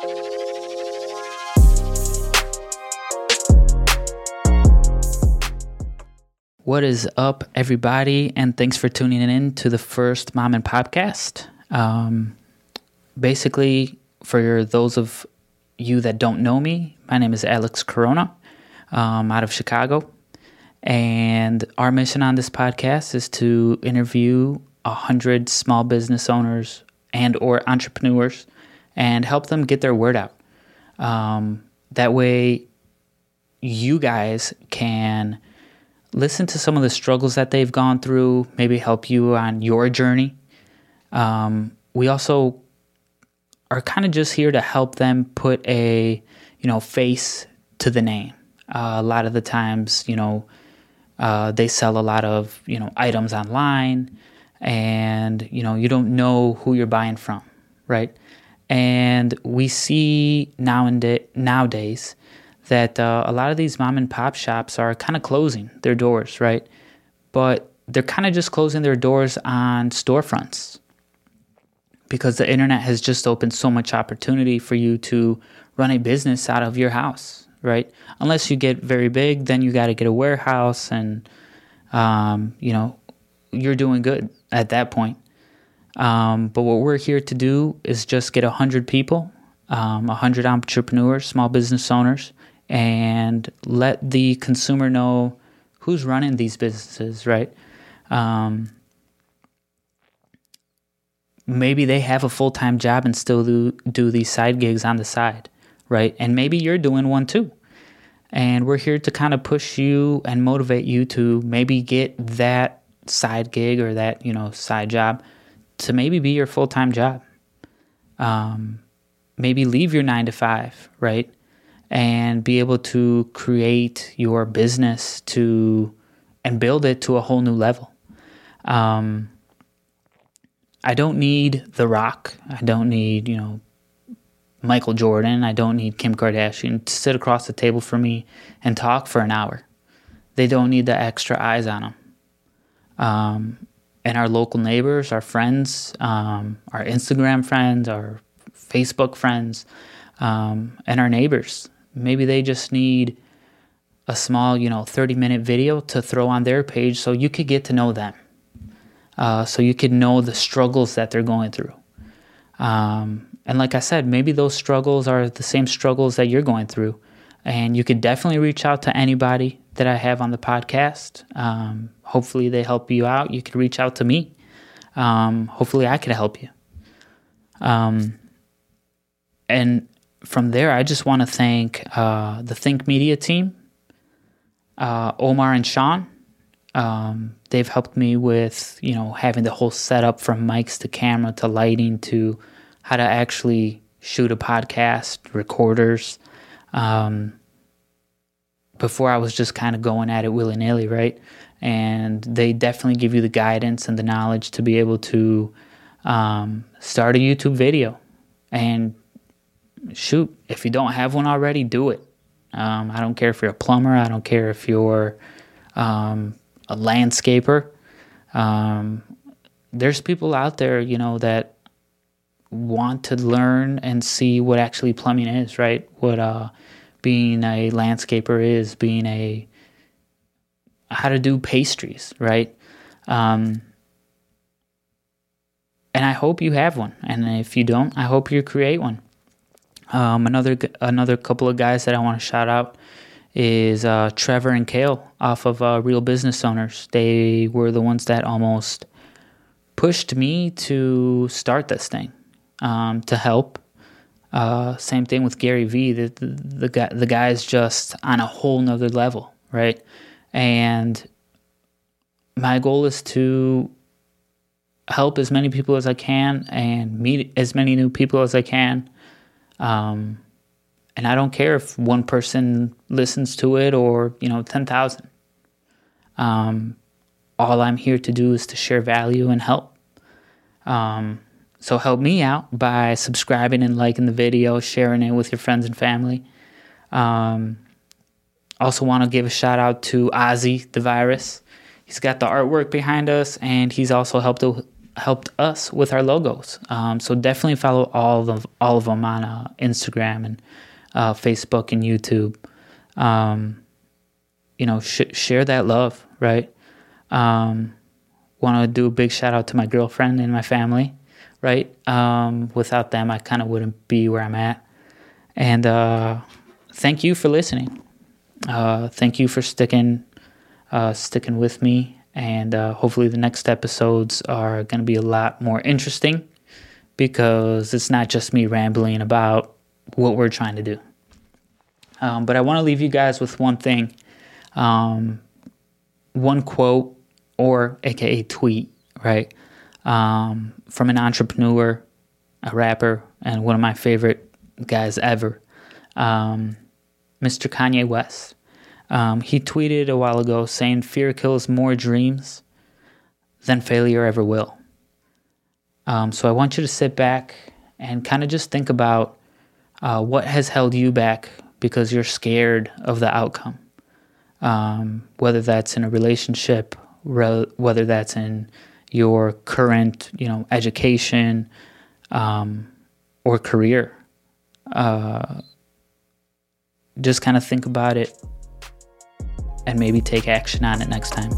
What is up, everybody? And thanks for tuning in to the first Mom and Popcast. Um, basically, for those of you that don't know me, my name is Alex Corona, um, out of Chicago. And our mission on this podcast is to interview a hundred small business owners and or entrepreneurs and help them get their word out. Um, that way, you guys can listen to some of the struggles that they've gone through, maybe help you on your journey. Um, we also are kind of just here to help them put a you know face to the name. Uh, a lot of the times, you know, uh, they sell a lot of you know items online, and you know you don't know who you're buying from, right? And we see now and nowadays that uh, a lot of these mom and pop shops are kind of closing their doors, right? But they're kind of just closing their doors on storefronts because the internet has just opened so much opportunity for you to run a business out of your house, right? Unless you get very big, then you got to get a warehouse and, um, you know, you're doing good at that point. Um, but what we're here to do is just get 100 people, um, 100 entrepreneurs, small business owners and let the consumer know who's running these businesses, right? Um, maybe they have a full time job and still do, do these side gigs on the side, right? And maybe you're doing one too. And we're here to kind of push you and motivate you to maybe get that side gig or that, you know, side job to maybe be your full time job. Um, maybe leave your nine to five, right? and be able to create your business to and build it to a whole new level. Um, I don't need The Rock. I don't need, you know, Michael Jordan. I don't need Kim Kardashian to sit across the table for me and talk for an hour. They don't need the extra eyes on them. Um, and our local neighbors, our friends, um, our Instagram friends, our Facebook friends, um, and our neighbors Maybe they just need a small, you know, 30 minute video to throw on their page so you could get to know them. Uh, so you could know the struggles that they're going through. Um, and like I said, maybe those struggles are the same struggles that you're going through. And you could definitely reach out to anybody that I have on the podcast. Um, hopefully, they help you out. You could reach out to me. Um, hopefully, I could help you. Um, and from there, I just want to thank uh, the Think Media team, uh, Omar and Sean. Um, they've helped me with you know having the whole setup from mics to camera to lighting to how to actually shoot a podcast, recorders. Um, before I was just kind of going at it willy nilly, right? And they definitely give you the guidance and the knowledge to be able to um, start a YouTube video and shoot, if you don't have one already, do it. Um, I don't care if you're a plumber. I don't care if you're um, a landscaper. Um, there's people out there, you know, that want to learn and see what actually plumbing is, right? What uh, being a landscaper is, being a how to do pastries, right? Um, and I hope you have one. And if you don't, I hope you create one. Um, another another couple of guys that I want to shout out is uh, Trevor and Kale off of uh, Real Business Owners. They were the ones that almost pushed me to start this thing um, to help. Uh, same thing with Gary Vee. The, the, the guy the guy's just on a whole nother level, right? And my goal is to help as many people as I can and meet as many new people as I can um, and I don't care if one person listens to it or, you know, 10,000. Um, all I'm here to do is to share value and help. Um, so help me out by subscribing and liking the video, sharing it with your friends and family. Um, also, want to give a shout out to Ozzy the Virus. He's got the artwork behind us, and he's also helped helped us with our logos. Um, so definitely follow all of all of them on uh, Instagram and uh, Facebook and YouTube. Um, you know, sh- share that love, right? Um, Want to do a big shout out to my girlfriend and my family, right? Um, without them, I kind of wouldn't be where I'm at. And uh, thank you for listening. Uh, thank you for sticking uh, sticking with me. And uh, hopefully, the next episodes are going to be a lot more interesting because it's not just me rambling about what we're trying to do. Um, but I want to leave you guys with one thing um, one quote or AKA tweet, right? Um, from an entrepreneur, a rapper, and one of my favorite guys ever, um, Mr. Kanye West. Um, he tweeted a while ago saying, Fear kills more dreams than failure ever will. Um, so I want you to sit back and kind of just think about uh, what has held you back because you're scared of the outcome. Um, whether that's in a relationship, re- whether that's in your current, you know, education um, or career. Uh, just kind of think about it and maybe take action on it next time.